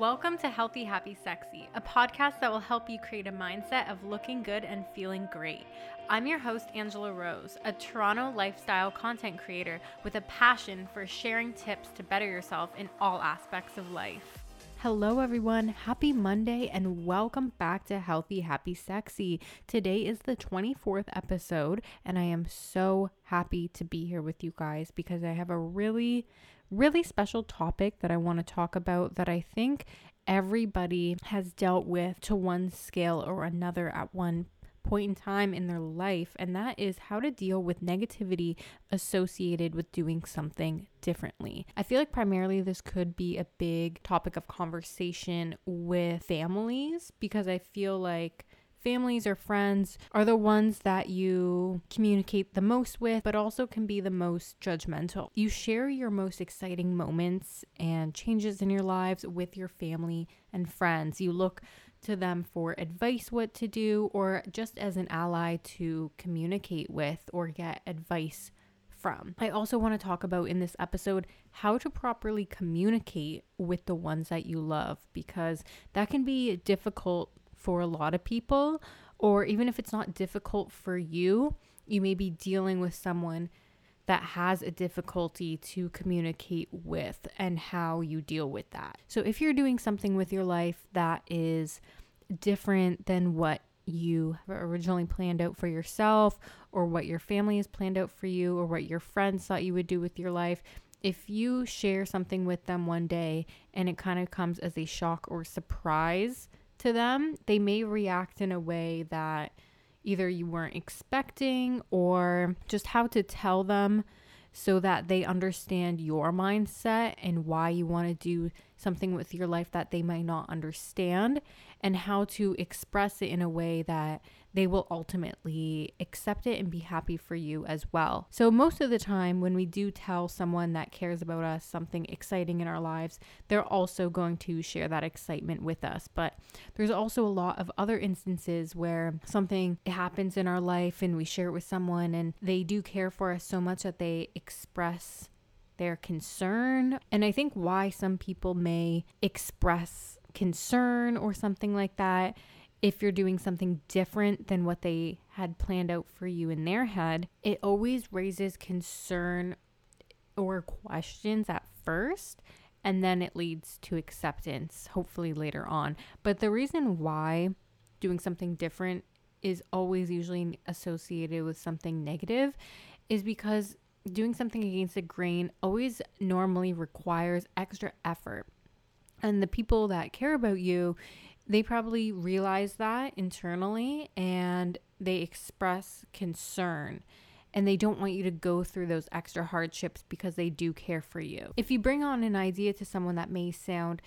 Welcome to Healthy, Happy, Sexy, a podcast that will help you create a mindset of looking good and feeling great. I'm your host, Angela Rose, a Toronto lifestyle content creator with a passion for sharing tips to better yourself in all aspects of life. Hello, everyone. Happy Monday and welcome back to Healthy, Happy, Sexy. Today is the 24th episode, and I am so happy to be here with you guys because I have a really really special topic that I want to talk about that I think everybody has dealt with to one scale or another at one point in time in their life, and that is how to deal with negativity associated with doing something differently. I feel like primarily this could be a big topic of conversation with families because I feel like families or friends are the ones that you communicate the most with, but also can be the most judgmental. You share your most exciting moments and changes in your lives with your family and friends. You look to them for advice what to do or just as an ally to communicate with or get advice from. I also want to talk about in this episode how to properly communicate with the ones that you love because that can be difficult for a lot of people, or even if it's not difficult for you, you may be dealing with someone that has a difficulty to communicate with and how you deal with that. So, if you're doing something with your life that is different than what you originally planned out for yourself, or what your family has planned out for you, or what your friends thought you would do with your life, if you share something with them one day and it kind of comes as a shock or surprise to them, they may react in a way that either you weren't expecting or just how to tell them so that they understand your mindset and why you want to do something with your life that they might not understand and how to express it in a way that they will ultimately accept it and be happy for you as well. So, most of the time, when we do tell someone that cares about us something exciting in our lives, they're also going to share that excitement with us. But there's also a lot of other instances where something happens in our life and we share it with someone and they do care for us so much that they express their concern. And I think why some people may express concern or something like that if you're doing something different than what they had planned out for you in their head, it always raises concern or questions at first, and then it leads to acceptance, hopefully later on. But the reason why doing something different is always usually associated with something negative is because doing something against the grain always normally requires extra effort. And the people that care about you they probably realize that internally and they express concern and they don't want you to go through those extra hardships because they do care for you. If you bring on an idea to someone that may sound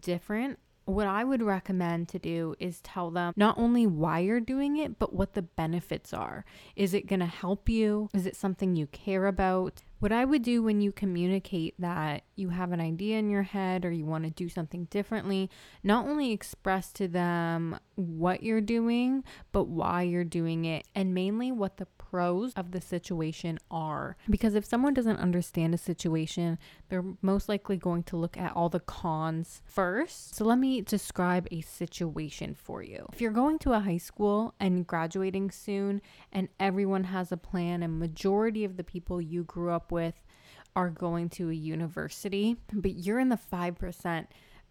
different, what I would recommend to do is tell them not only why you're doing it, but what the benefits are. Is it going to help you? Is it something you care about? What I would do when you communicate that you have an idea in your head or you want to do something differently, not only express to them what you're doing, but why you're doing it, and mainly what the pros of the situation are. Because if someone doesn't understand a situation, they're most likely going to look at all the cons first. So let me describe a situation for you. If you're going to a high school and graduating soon and everyone has a plan and majority of the people you grew up with are going to a university, but you're in the 5%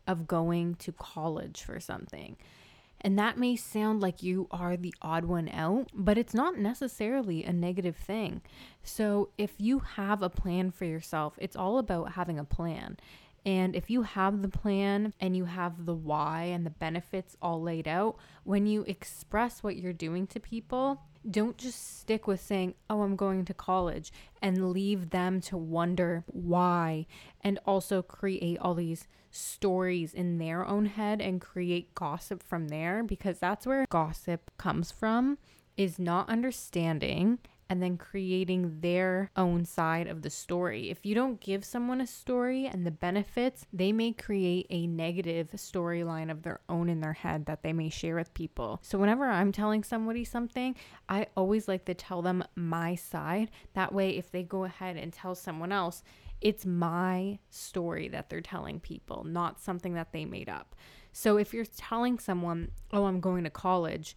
of going to college for something. And that may sound like you are the odd one out, but it's not necessarily a negative thing. So, if you have a plan for yourself, it's all about having a plan. And if you have the plan and you have the why and the benefits all laid out, when you express what you're doing to people, don't just stick with saying, Oh, I'm going to college and leave them to wonder why and also create all these stories in their own head and create gossip from there because that's where gossip comes from is not understanding and then creating their own side of the story. If you don't give someone a story and the benefits, they may create a negative storyline of their own in their head that they may share with people. So, whenever I'm telling somebody something, I always like to tell them my side. That way, if they go ahead and tell someone else, It's my story that they're telling people, not something that they made up. So if you're telling someone, oh, I'm going to college,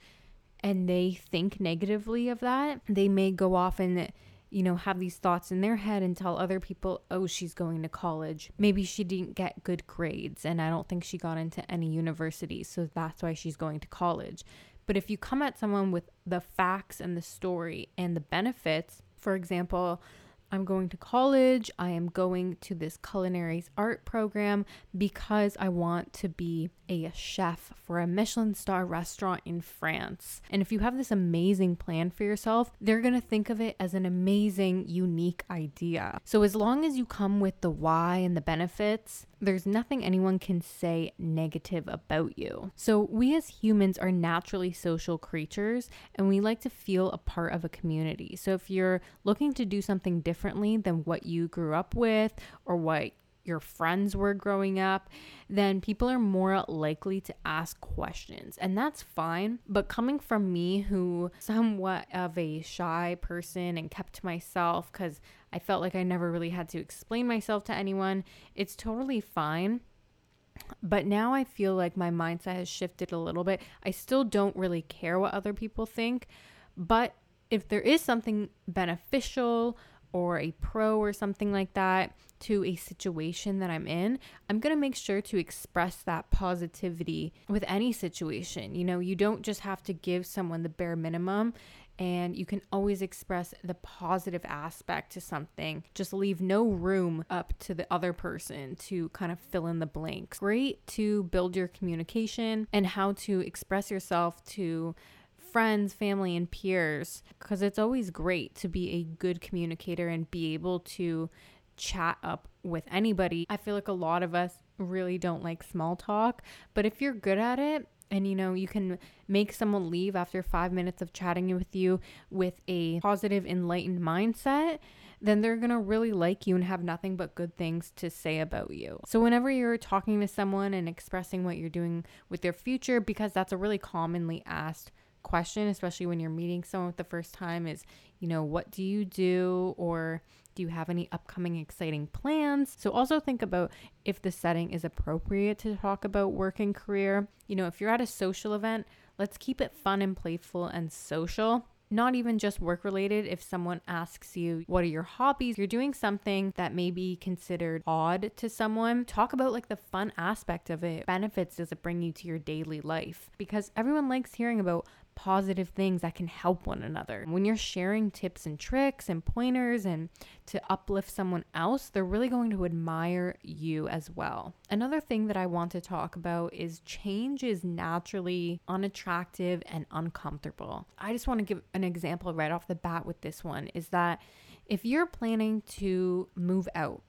and they think negatively of that, they may go off and you know, have these thoughts in their head and tell other people, oh, she's going to college. Maybe she didn't get good grades and I don't think she got into any university. So that's why she's going to college. But if you come at someone with the facts and the story and the benefits, for example, I'm going to college. I am going to this culinary art program because I want to be a chef for a Michelin star restaurant in France. And if you have this amazing plan for yourself, they're going to think of it as an amazing, unique idea. So as long as you come with the why and the benefits, there's nothing anyone can say negative about you. So, we as humans are naturally social creatures and we like to feel a part of a community. So, if you're looking to do something differently than what you grew up with or what your friends were growing up, then people are more likely to ask questions. And that's fine. But coming from me, who somewhat of a shy person and kept to myself because I felt like I never really had to explain myself to anyone, it's totally fine. But now I feel like my mindset has shifted a little bit. I still don't really care what other people think, but if there is something beneficial or a pro or something like that to a situation that I'm in, I'm going to make sure to express that positivity with any situation. You know, you don't just have to give someone the bare minimum and you can always express the positive aspect to something. Just leave no room up to the other person to kind of fill in the blanks. Great to build your communication and how to express yourself to friends, family, and peers because it's always great to be a good communicator and be able to chat up with anybody. I feel like a lot of us really don't like small talk, but if you're good at it, and you know, you can make someone leave after five minutes of chatting with you with a positive, enlightened mindset, then they're gonna really like you and have nothing but good things to say about you. So, whenever you're talking to someone and expressing what you're doing with their future, because that's a really commonly asked question, especially when you're meeting someone for the first time, is, you know, what do you do? Or do you have any upcoming exciting plans? So, also think about if the setting is appropriate to talk about work and career. You know, if you're at a social event, let's keep it fun and playful and social not even just work related. If someone asks you, What are your hobbies? You're doing something that may be considered odd to someone. Talk about like the fun aspect of it. Benefits does it bring you to your daily life? Because everyone likes hearing about positive things that can help one another. When you're sharing tips and tricks and pointers and to uplift someone else, they're really going to admire you as well. Another thing that I want to talk about is change is naturally unattractive and uncomfortable. I just want to give an example right off the bat with this one is that if you're planning to move out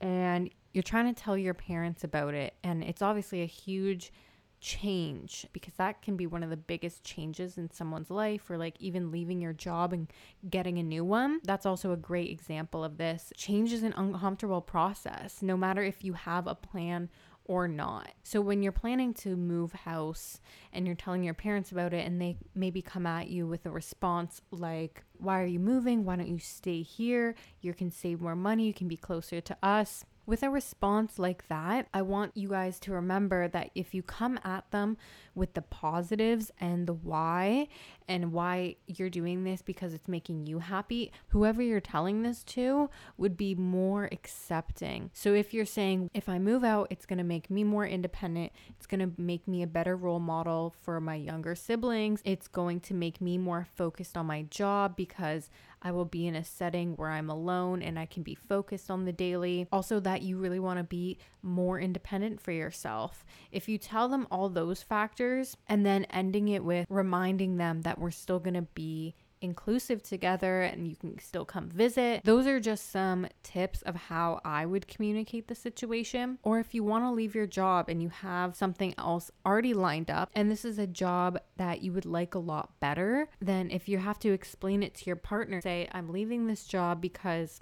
and you're trying to tell your parents about it and it's obviously a huge change because that can be one of the biggest changes in someone's life or like even leaving your job and getting a new one. That's also a great example of this. Change is an uncomfortable process no matter if you have a plan or not. So when you're planning to move house and you're telling your parents about it and they maybe come at you with a response like, "Why are you moving? Why don't you stay here? You can save more money, you can be closer to us." With a response like that, I want you guys to remember that if you come at them with the positives and the why and why you're doing this because it's making you happy, whoever you're telling this to would be more accepting. So if you're saying, if I move out, it's to make me more independent, it's to make me a better role model for my younger siblings, it's going to make me more focused on my job because I will be in a setting where I'm alone and I can be focused on the daily. Also, that you really want to be more independent for yourself. If you tell them all those factors and then ending it with reminding them that we're still going to be inclusive together and you can still come visit. Those are just some tips of how I would communicate the situation. Or if you want to leave your job and you have something else already lined up and this is a job that you would like a lot better, then if you have to explain it to your partner, say, I'm leaving this job because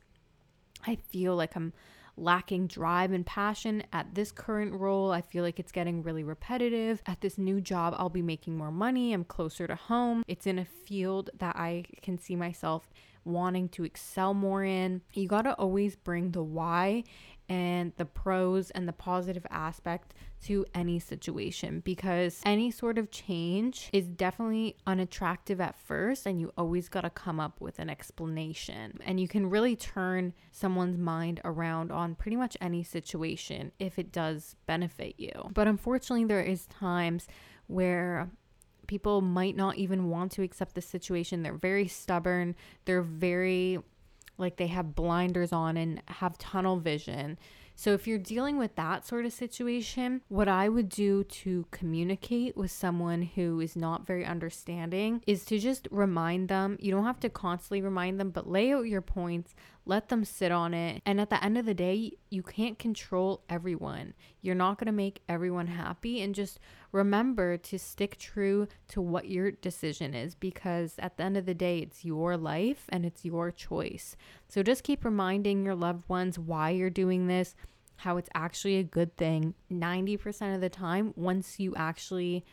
I feel like I'm lacking drive and passion at this current role. I feel like it's getting really repetitive. At this new job, I'll be making more money. I'm closer to home. It's in a field that I can see myself wanting to excel more in. You got to always bring the why and the pros and the positive aspect to any situation because any sort of change is definitely unattractive at first and you always got to come up with an explanation. And you can really turn someone's mind around on pretty much any situation if it does benefit you. But unfortunately there is times where people might not even want to accept the situation. They're very stubborn. They're very like they have blinders on and have tunnel vision. So, if you're dealing with that sort of situation, what I would do to communicate with someone who is not very understanding is to just remind them. You don't have to constantly remind them, but lay out your points, let them sit on it. And at the end of the day, you can't control everyone. You're not going to make everyone happy. And just remember to stick true to what your decision is because at the end of the day, it's your life and it's your choice. So just keep reminding your loved ones why you're doing this, how it's actually a good thing. 90% of the time, once you actually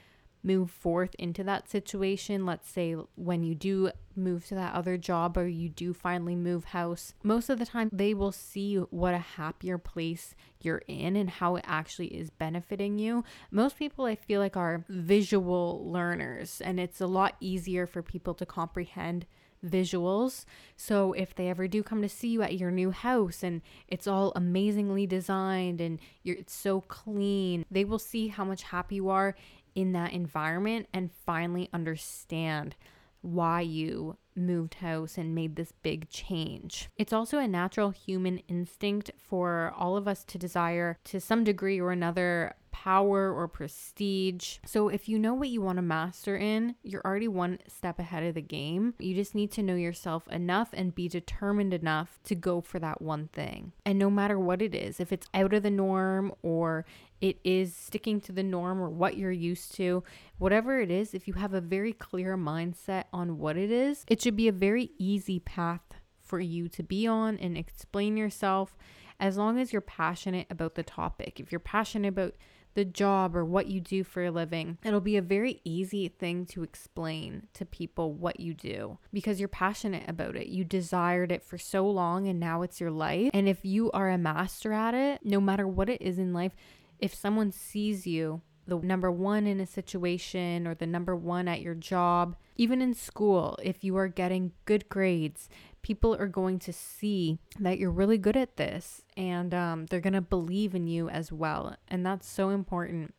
move forth into that situation, let's say when you do move to that other job or you do finally move house, most of the time they will see what a happier place you're in and how it actually is benefiting you. Most people, I feel like, are visual learners, and it's a lot easier for people to comprehend visuals. So if they ever do come to see you at your new house and it's all amazingly designed and it's so clean, they will see how much happy you are in that environment and finally understand why you moved house and made this big change. It's also a natural human instinct for all of us to desire, to some degree or another, power or prestige. So if you know what you want to master in, you're already one step ahead of the game. You just need to know yourself enough and be determined enough to go for that one thing. And no matter what it is, if it's out of the norm or it is sticking to the norm or what you're used to, whatever it is, if you have a very clear mindset on what it is, it should be a very easy path for you to be on and explain yourself as long as you're passionate about the topic. If you're passionate about the job or what you do for a living, it'll be a very easy thing to explain to people what you do because you're passionate about it. You desired it for so long and now it's your life. And if you are a master at it, no matter what it is in life, if someone sees you the number one in a situation or the number one at your job, even in school, if you are getting good grades, people are going to see that you're really good at this and um, they're going to believe in you as well. And that's so important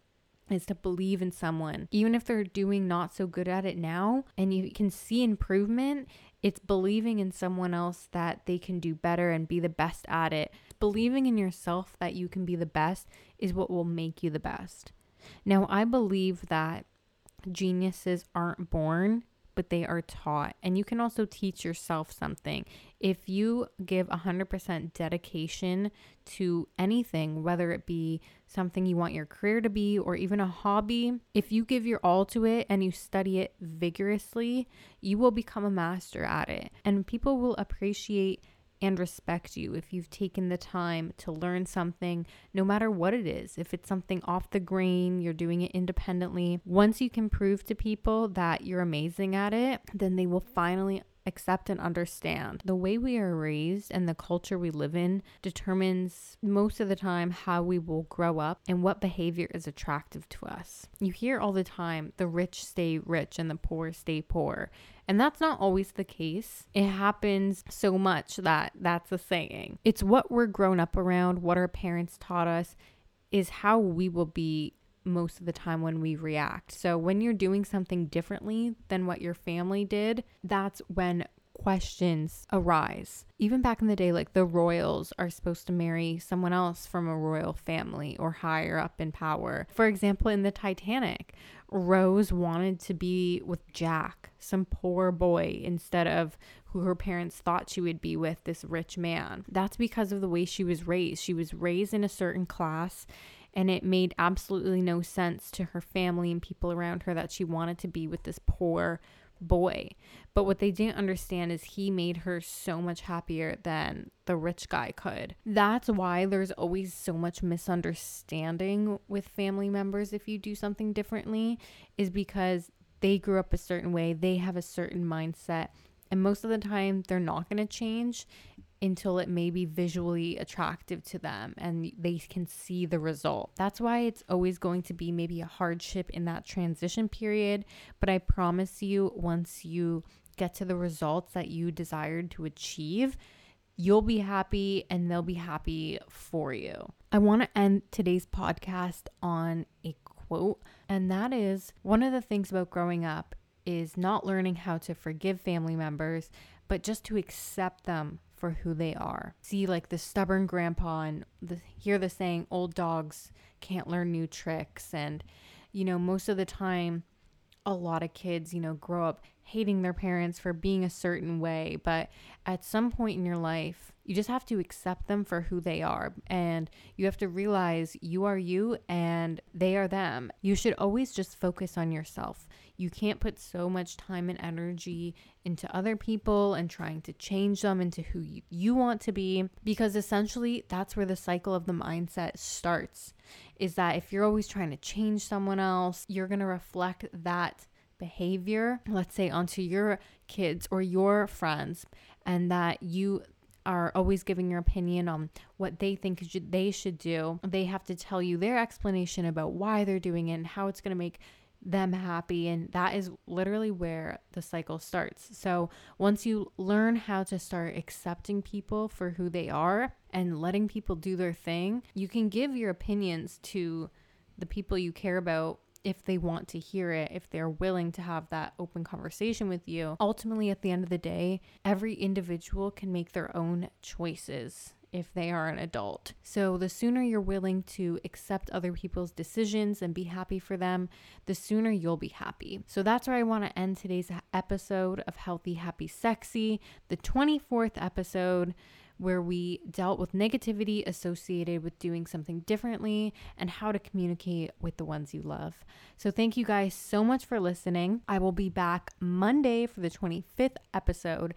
is to believe in someone. Even if they're doing not so good at it now and you can see improvement, it's believing in someone else that they can do better and be the best at it. Believing in yourself that you can be the best is what will make you the best. Now, I believe that geniuses aren't born, but they are taught. And you can also teach yourself something. If you give 100% dedication to anything, whether it be something you want your career to be or even a hobby, if you give your all to it and you study it vigorously, you will become a master at it. And people will appreciate and respect you if you've taken the time to learn something, no matter what it is. If it's something off the grain, you're doing it independently. Once you can prove to people that you're amazing at it, then they will finally accept and understand. The way we are raised and the culture we live in determines most of the time how we will grow up and what behavior is attractive to us. You hear all the time the rich stay rich and the poor stay poor. And that's not always the case. It happens so much that that's a saying. It's what we're grown up around, what our parents taught us, is how we will be most of the time when we react. So when you're doing something differently than what your family did, that's when questions arise. Even back in the day, like the royals are supposed to marry someone else from a royal family or higher up in power. For example, in the Titanic, Rose wanted to be with Jack, some poor boy, instead of who her parents thought she would be with, this rich man. That's because of the way she was raised. She was raised in a certain class and it made absolutely no sense to her family and people around her that she wanted to be with this poor boy. But what they didn't understand is he made her so much happier than the rich guy could. That's why there's always so much misunderstanding with family members if you do something differently, is because they grew up a certain way, they have a certain mindset, And most of the time, they're not going to change until it may be visually attractive to them and they can see the result. That's why it's always going to be maybe a hardship in that transition period. But I promise you, once you get to the results that you desired to achieve, you'll be happy and they'll be happy for you. I want to end today's podcast on a quote, and that is one of the things about growing up is not learning how to forgive family members, but just to accept them for who they are. See, like the stubborn grandpa, and the, hear the saying, old dogs can't learn new tricks. And, you know, most of the time, a lot of kids, you know, grow up hating their parents for being a certain way. But at some point in your life, you just have to accept them for who they are. And you have to realize you are you and they are them. You should always just focus on yourself. You can't put so much time and energy into other people and trying to change them into who you, you want to be because essentially that's where the cycle of the mindset starts. Is that if you're always trying to change someone else, you're going to reflect that behavior, let's say, onto your kids or your friends, and that you are always giving your opinion on what they think they should do. They have to tell you their explanation about why they're doing it and how it's going to make them happy. And that is literally where the cycle starts. So once you learn how to start accepting people for who they are and letting people do their thing, you can give your opinions to the people you care about if they want to hear it, if they're willing to have that open conversation with you. Ultimately, at the end of the day, every individual can make their own choices if they are an adult. So, the sooner you're willing to accept other people's decisions and be happy for them, the sooner you'll be happy. So, that's where I want to end today's episode of Healthy, Happy, Sexy, the 24th episode where we dealt with negativity associated with doing something differently and how to communicate with the ones you love. So, thank you guys so much for listening. I will be back Monday for the 25th episode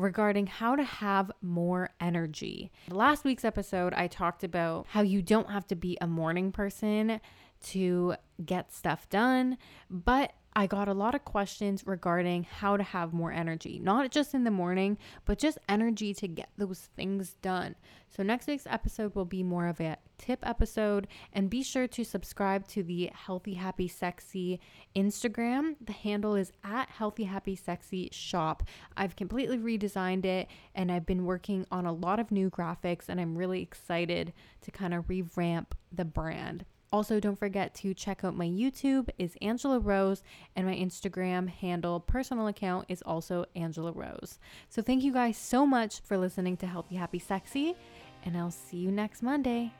regarding how to have more energy. Last week's episode, I talked about how you don't have to be a morning person to get stuff done, but I got a lot of questions regarding how to have more energy, not just in the morning, but just energy to get those things done. So, next week's episode will be more of a tip episode. And be sure to subscribe to the Healthy Happy Sexy Instagram. The handle is at Healthy Happy Sexy Shop. I've completely redesigned it and I've been working on a lot of new graphics, and I'm really excited to kind of revamp the brand. Also, don't forget to check out my YouTube is Angela Rose and my Instagram handle personal account is also Angela Rose. So thank you guys so much for listening to Healthy Happy Sexy and I'll see you next Monday.